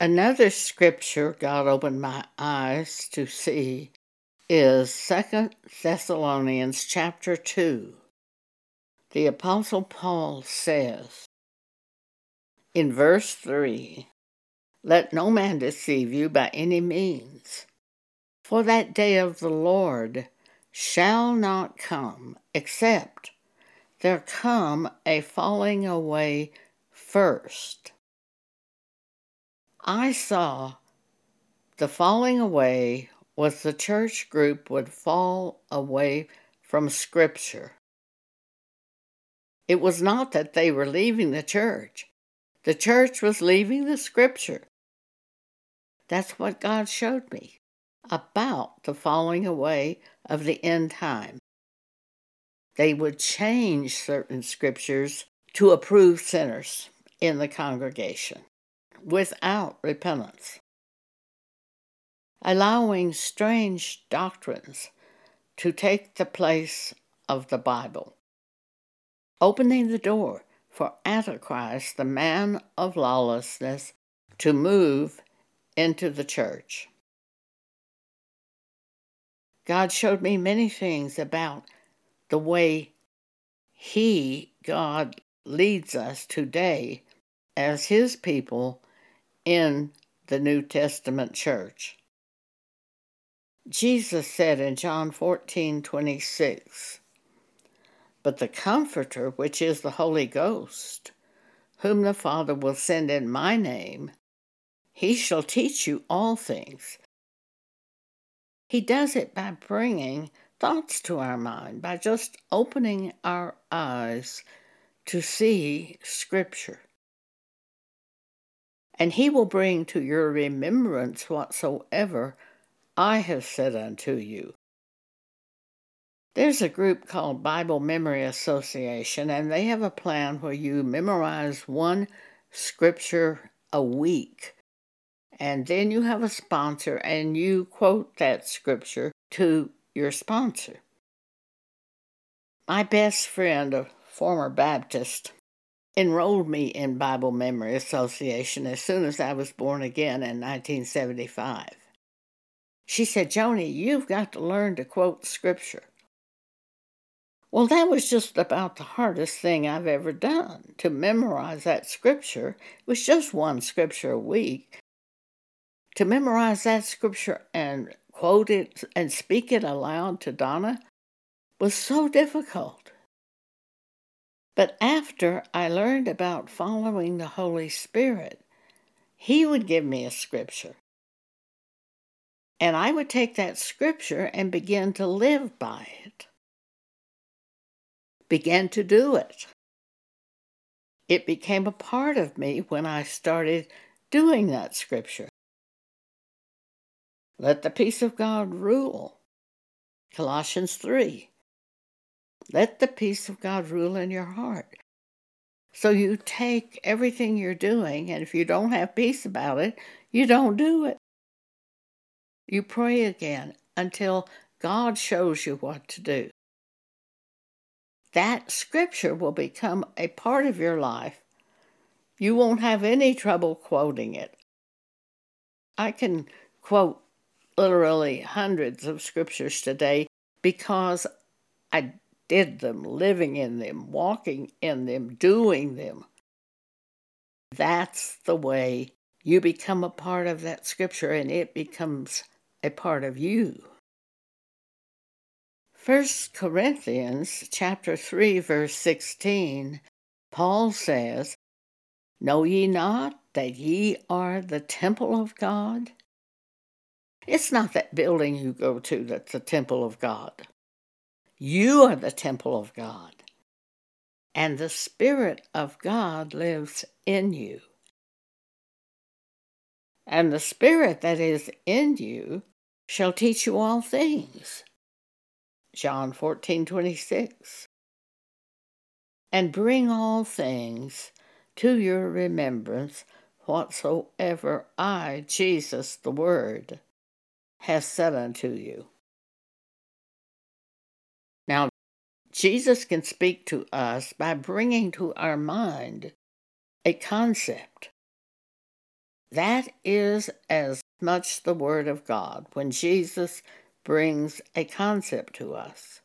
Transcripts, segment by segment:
Another scripture God opened my eyes to see is Second Thessalonians chapter 2. The apostle Paul says in verse 3, let no man deceive you by any means, for that day of the Lord shall not come except there come a falling away first. I saw the falling away was the church group would fall away from Scripture. It was not that they were leaving the church, the church was leaving the Scripture. That's what God showed me about the falling away of the end time. They would change certain scriptures to approve sinners in the congregation without repentance, allowing strange doctrines to take the place of the Bible, opening the door for Antichrist, the man of lawlessness, to move into the church. God showed me many things about the way He, God, leads us today as His people in the New Testament church. Jesus said in John 14 26, But the Comforter, which is the Holy Ghost, whom the Father will send in my name, he shall teach you all things. He does it by bringing thoughts to our mind, by just opening our eyes to see Scripture. And he will bring to your remembrance whatsoever I have said unto you. There's a group called Bible Memory Association, and they have a plan where you memorize one scripture a week and then you have a sponsor and you quote that scripture to your sponsor. My best friend, a former Baptist, enrolled me in Bible Memory Association as soon as I was born again in 1975. She said, Joni, you've got to learn to quote scripture. Well, that was just about the hardest thing I've ever done. To memorize that scripture it was just one scripture a week, to memorize that scripture and quote it and speak it aloud to Donna was so difficult. But after I learned about following the Holy Spirit, He would give me a scripture. And I would take that scripture and begin to live by it, begin to do it. It became a part of me when I started doing that scripture. Let the peace of God rule. Colossians 3. Let the peace of God rule in your heart. So you take everything you're doing, and if you don't have peace about it, you don't do it. You pray again until God shows you what to do. That scripture will become a part of your life. You won't have any trouble quoting it. I can quote literally hundreds of scriptures today because I did them, living in them, walking in them, doing them. That's the way you become a part of that scripture and it becomes a part of you. 1 Corinthians chapter 3 verse 16 Paul says, Know ye not that ye are the temple of God it's not that building you go to that's the temple of God. You are the temple of God. And the Spirit of God lives in you. And the Spirit that is in you shall teach you all things. John 14 26. And bring all things to your remembrance whatsoever I, Jesus the Word, has said unto you. Jesus can speak to us by bringing to our mind a concept. That is as much the Word of God when Jesus brings a concept to us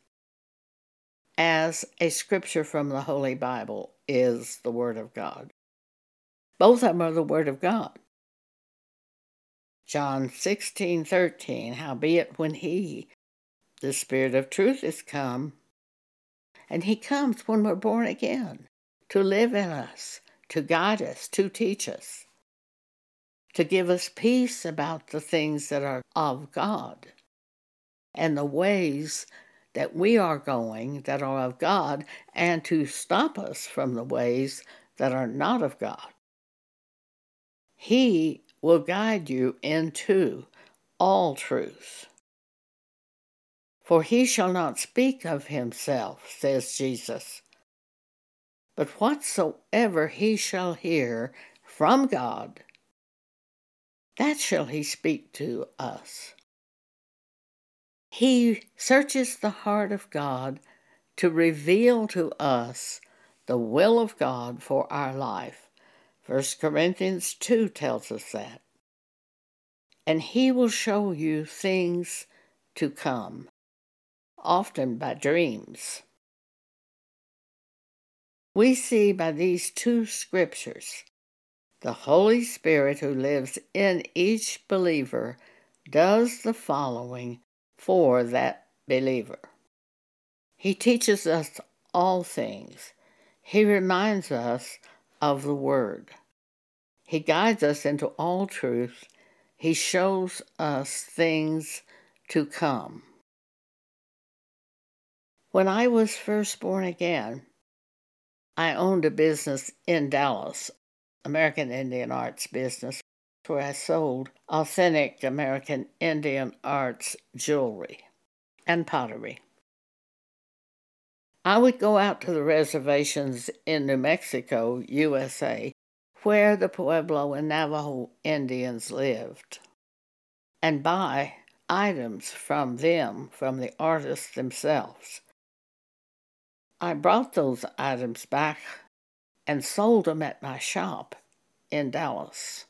as a scripture from the Holy Bible is the Word of God. Both of them are the Word of God. John 16, 13, howbeit when he, the Spirit of truth, is come, and he comes when we're born again to live in us, to guide us, to teach us, to give us peace about the things that are of God and the ways that we are going that are of God, and to stop us from the ways that are not of God. He will guide you into all truth. For he shall not speak of himself, says Jesus, but whatsoever he shall hear from God, that shall he speak to us. He searches the heart of God to reveal to us the will of God for our life. 1 Corinthians 2 tells us that. And he will show you things to come, often by dreams. We see by these two scriptures the Holy Spirit who lives in each believer does the following for that believer. He teaches us all things. He reminds us of the Word. He guides us into all truth. He shows us things to come. When I was first born again, I owned a business in Dallas, American Indian Arts business, where I sold authentic American Indian Arts jewelry and pottery. I would go out to the reservations in New Mexico, USA, where the Pueblo and Navajo Indians lived, and buy items from them, from the artists themselves. I brought those items back and sold them at my shop in Dallas.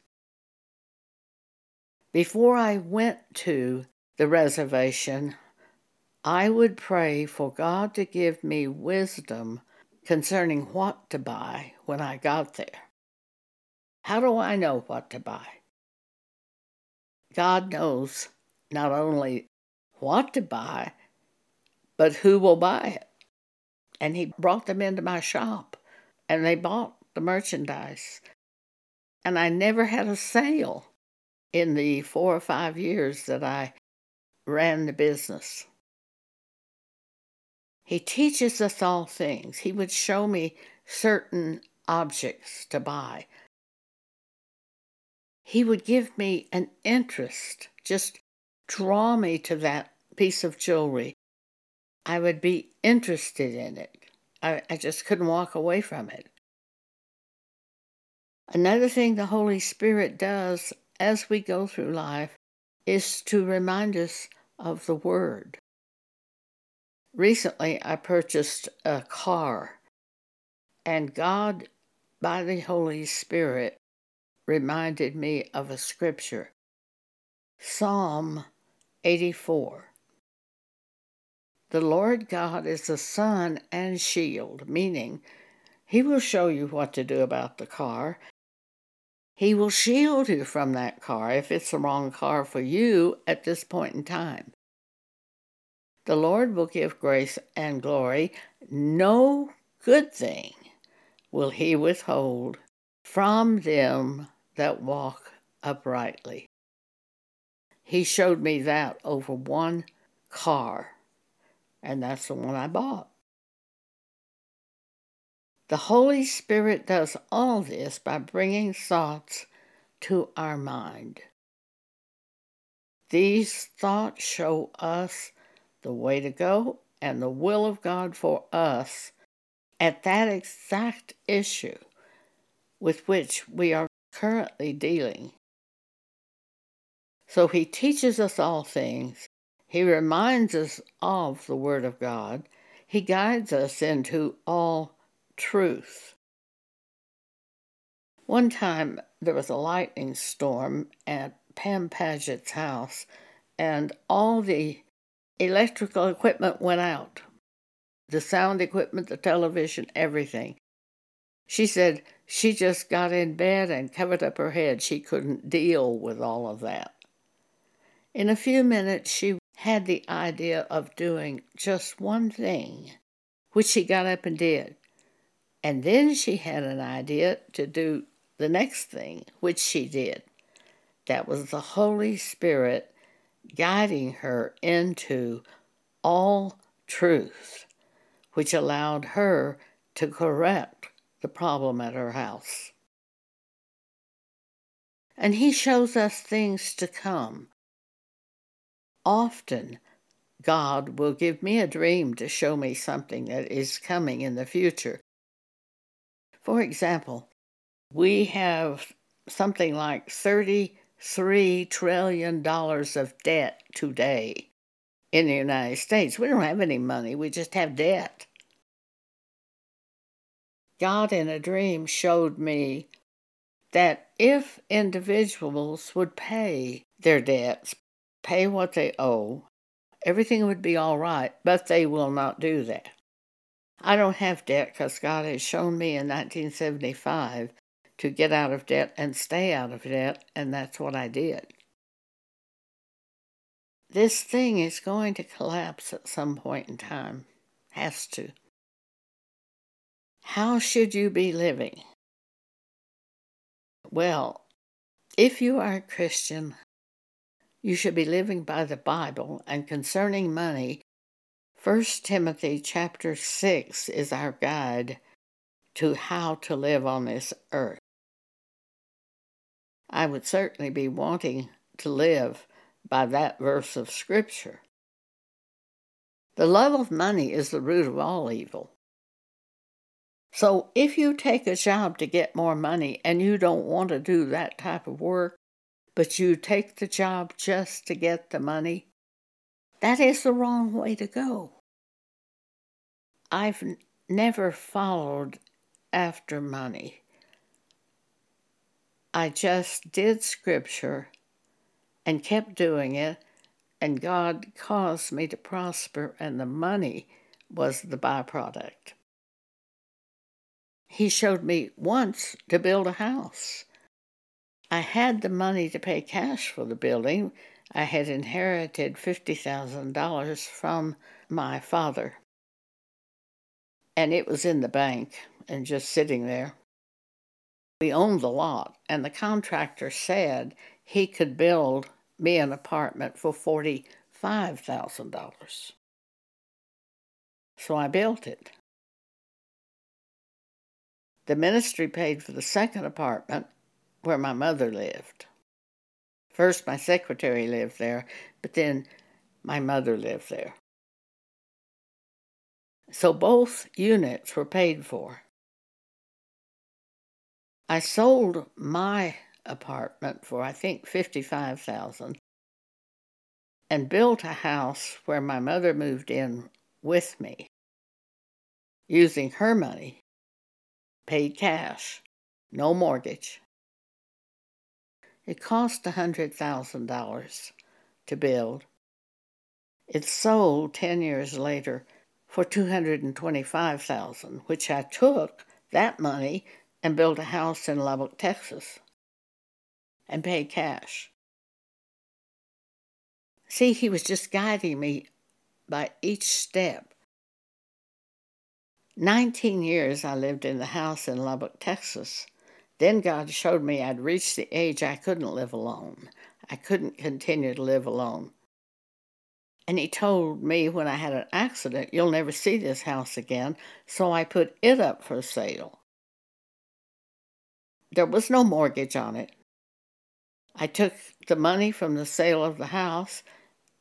Before I went to the reservation, I would pray for God to give me wisdom concerning what to buy when I got there. How do I know what to buy? God knows not only what to buy, but who will buy it. And He brought them into my shop, and they bought the merchandise. And I never had a sale in the four or five years that I ran the business. He teaches us all things. He would show me certain objects to buy. He would give me an interest, just draw me to that piece of jewelry. I would be interested in it. I, I just couldn't walk away from it. Another thing the Holy Spirit does as we go through life is to remind us of the Word. Recently, I purchased a car, and God, by the Holy Spirit, reminded me of a scripture Psalm 84. The Lord God is a sun and shield, meaning He will show you what to do about the car. He will shield you from that car if it's the wrong car for you at this point in time. The Lord will give grace and glory. No good thing will he withhold from them that walk uprightly. He showed me that over one car, and that's the one I bought. The Holy Spirit does all this by bringing thoughts to our mind. These thoughts show us the way to go, and the will of God for us at that exact issue with which we are currently dealing. So he teaches us all things. He reminds us of the Word of God. He guides us into all truth. One time there was a lightning storm at Pam Paget's house, and all the electrical equipment went out the sound equipment, the television, everything. She said she just got in bed and covered up her head. She couldn't deal with all of that. In a few minutes, she had the idea of doing just one thing, which she got up and did. And then she had an idea to do the next thing, which she did. That was the Holy Spirit guiding her into all truth, which allowed her to correct the problem at her house. And He shows us things to come. Often, God will give me a dream to show me something that is coming in the future. For example, we have something like 33 trillion dollars of debt today in the United States. We don't have any money, we just have debt. God in a dream showed me that if individuals would pay their debts, pay what they owe, everything would be all right, but they will not do that. I don't have debt because God has shown me in 1975 to get out of debt and stay out of debt, and that's what I did. This thing is going to collapse at some point in time. Has to. How should you be living? Well, if you are a Christian, you should be living by the Bible and concerning money, 1 Timothy chapter 6 is our guide to how to live on this earth. I would certainly be wanting to live by that verse of Scripture. The love of money is the root of all evil. So if you take a job to get more money and you don't want to do that type of work, but you take the job just to get the money, that is the wrong way to go. I've n- never followed after money. I just did scripture and kept doing it, and God caused me to prosper, and the money was the byproduct. He showed me once to build a house. I had the money to pay cash for the building. I had inherited $50,000 from my father. And it was in the bank and just sitting there. We owned the lot, and the contractor said he could build me an apartment for $45,000. So I built it. The ministry paid for the second apartment where my mother lived. First, my secretary lived there, but then my mother lived there. So both units were paid for. I sold my apartment for I think 55,000 and built a house where my mother moved in with me using her money paid cash, no mortgage. It cost a $100,000 to build. It sold 10 years later for 225,000, which I took that money and built a house in Lubbock, Texas and paid cash. See, he was just guiding me by each step 19 years I lived in the house in Lubbock, Texas. Then God showed me I'd reached the age I couldn't live alone. I couldn't continue to live alone. And He told me when I had an accident, You'll never see this house again, so I put it up for sale. There was no mortgage on it. I took the money from the sale of the house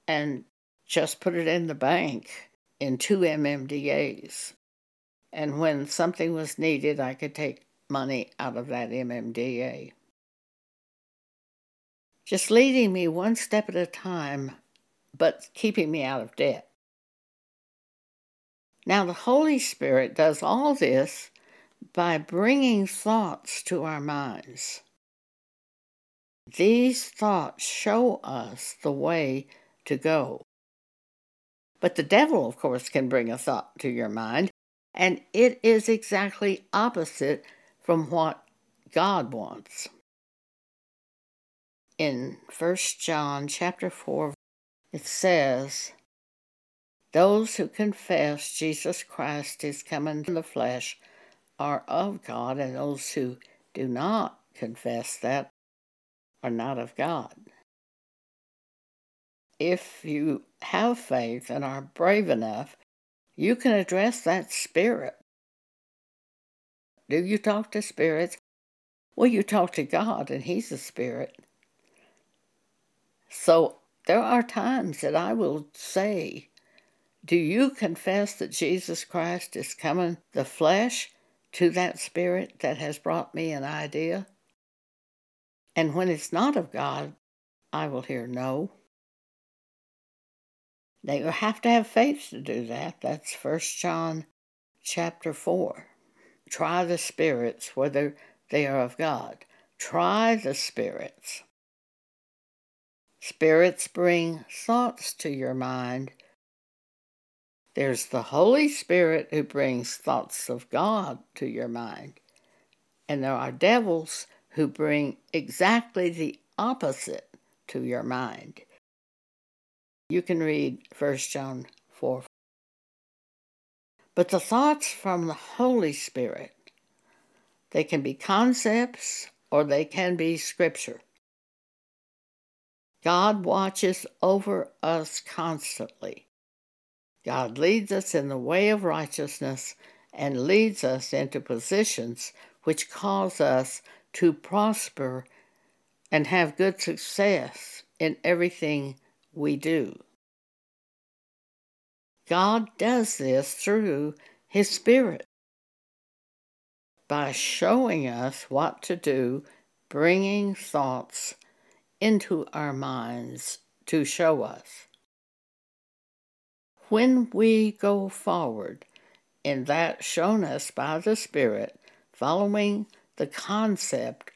and just put it in the bank in two MMDAs. And when something was needed, I could take money out of that MMDA. Just leading me one step at a time, but keeping me out of debt. Now, the Holy Spirit does all this by bringing thoughts to our minds. These thoughts show us the way to go. But the devil, of course, can bring a thought to your mind, and it is exactly opposite from what God wants. In 1 John chapter 4, it says, Those who confess Jesus Christ is coming in the flesh are of God, and those who do not confess that are not of God. If you have faith and are brave enough, you can address that spirit. Do you talk to spirits? Well, you talk to God, and He's a spirit. So there are times that I will say, Do you confess that Jesus Christ is coming the flesh to that spirit that has brought me an idea? And when it's not of God, I will hear no. Now you have to have faith to do that. That's First John chapter 4. Try the spirits whether they are of God. Try the spirits. Spirits bring thoughts to your mind. There's the Holy Spirit who brings thoughts of God to your mind. And there are devils who bring exactly the opposite to your mind. You can read 1 John 4. But the thoughts from the Holy Spirit, they can be concepts or they can be scripture. God watches over us constantly. God leads us in the way of righteousness and leads us into positions which cause us to prosper and have good success in everything we do. God does this through His Spirit by showing us what to do, bringing thoughts into our minds to show us. When we go forward in that shown us by the Spirit, following the concept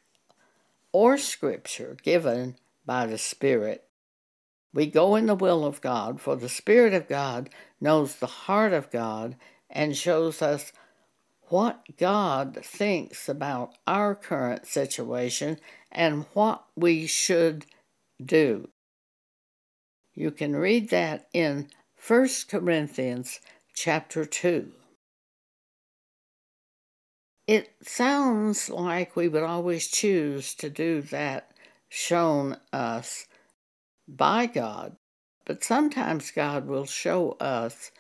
or scripture given by the Spirit, we go in the will of God, for the Spirit of God knows the heart of God and shows us what God thinks about our current situation and what we should do. You can read that in 1 Corinthians chapter 2. It sounds like we would always choose to do that shown us by God, but sometimes God will show us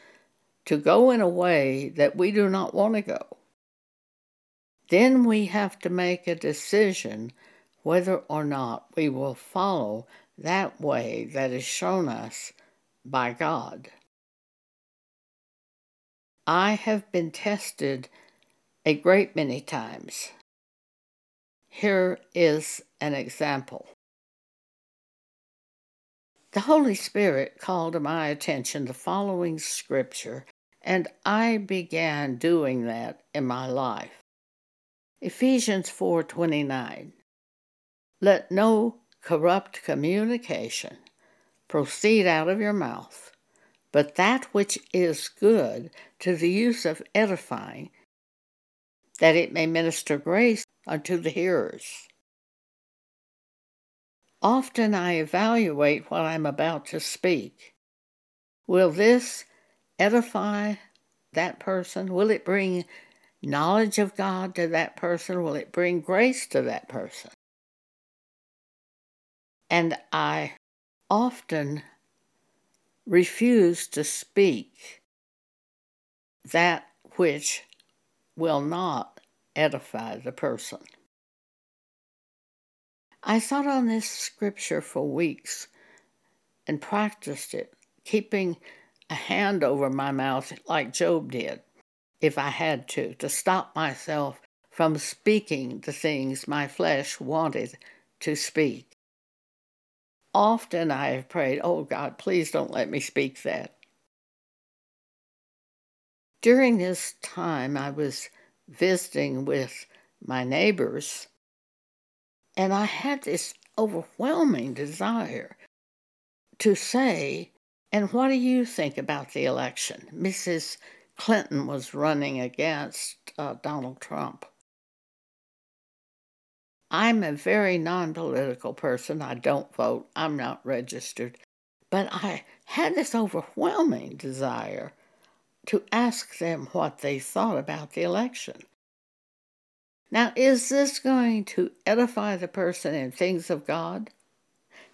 to go in a way that we do not want to go. Then we have to make a decision whether or not we will follow that way that is shown us by God. I have been tested a great many times. Here is an example. The Holy Spirit called to my attention the following scripture, and I began doing that in my life. Ephesians 4:29 Let no corrupt communication proceed out of your mouth, but that which is good to the use of edifying, that it may minister grace unto the hearers. Often I evaluate what I'm about to speak. Will this edify that person? Will it bring knowledge of God to that person? Will it bring grace to that person? And I often refuse to speak that which will not edify the person. I thought on this scripture for weeks and practiced it, keeping a hand over my mouth like Job did, if I had to, to stop myself from speaking the things my flesh wanted to speak. Often I have prayed, Oh God, please don't let me speak that. During this time, I was visiting with my neighbors, and I had this overwhelming desire to say, and what do you think about the election? Mrs. Clinton was running against uh, Donald Trump. I'm a very non political person. I don't vote, I'm not registered. But I had this overwhelming desire to ask them what they thought about the election. Now, is this going to edify the person in things of God?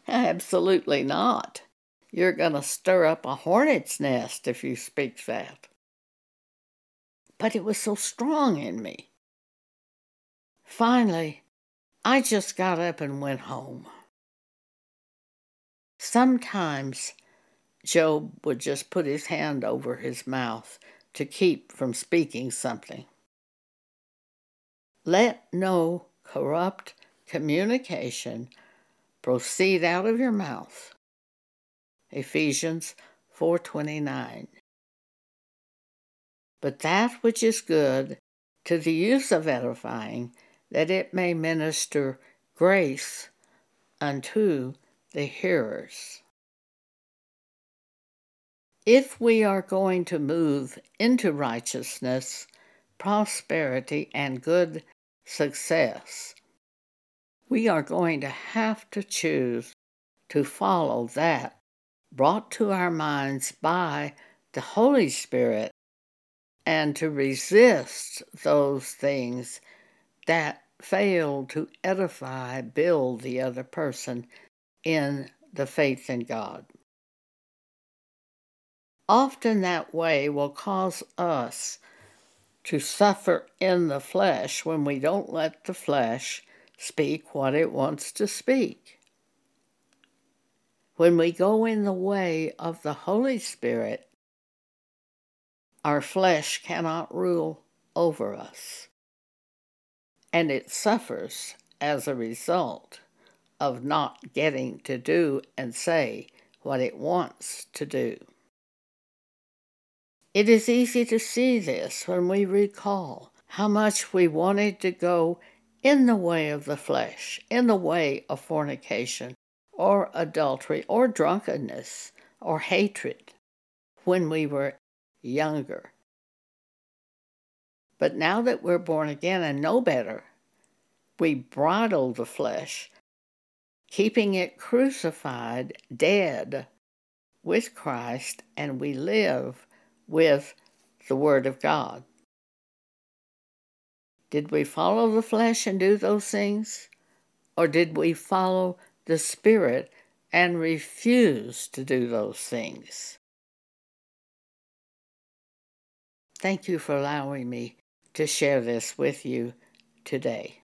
Absolutely not. You're going to stir up a hornet's nest if you speak that. But it was so strong in me. Finally, I just got up and went home. Sometimes Job would just put his hand over his mouth to keep from speaking something. Let no corrupt communication proceed out of your mouth. Ephesians 4:29. But that which is good to the use of edifying that it may minister grace unto the hearers. If we are going to move into righteousness, prosperity, and good success, we are going to have to choose to follow that brought to our minds by the Holy Spirit and to resist those things that fail to edify, build the other person in the faith in God. Often that way will cause us to suffer in the flesh when we don't let the flesh speak what it wants to speak. When we go in the way of the Holy Spirit, our flesh cannot rule over us and it suffers as a result of not getting to do and say what it wants to do. It is easy to see this when we recall how much we wanted to go in the way of the flesh, in the way of fornication, or adultery, or drunkenness, or hatred when we were younger. But now that we're born again and know better, we bridle the flesh, keeping it crucified, dead with Christ, and we live with the Word of God. Did we follow the flesh and do those things? Or did we follow the Spirit and refuse to do those things? Thank you for allowing me to share this with you today.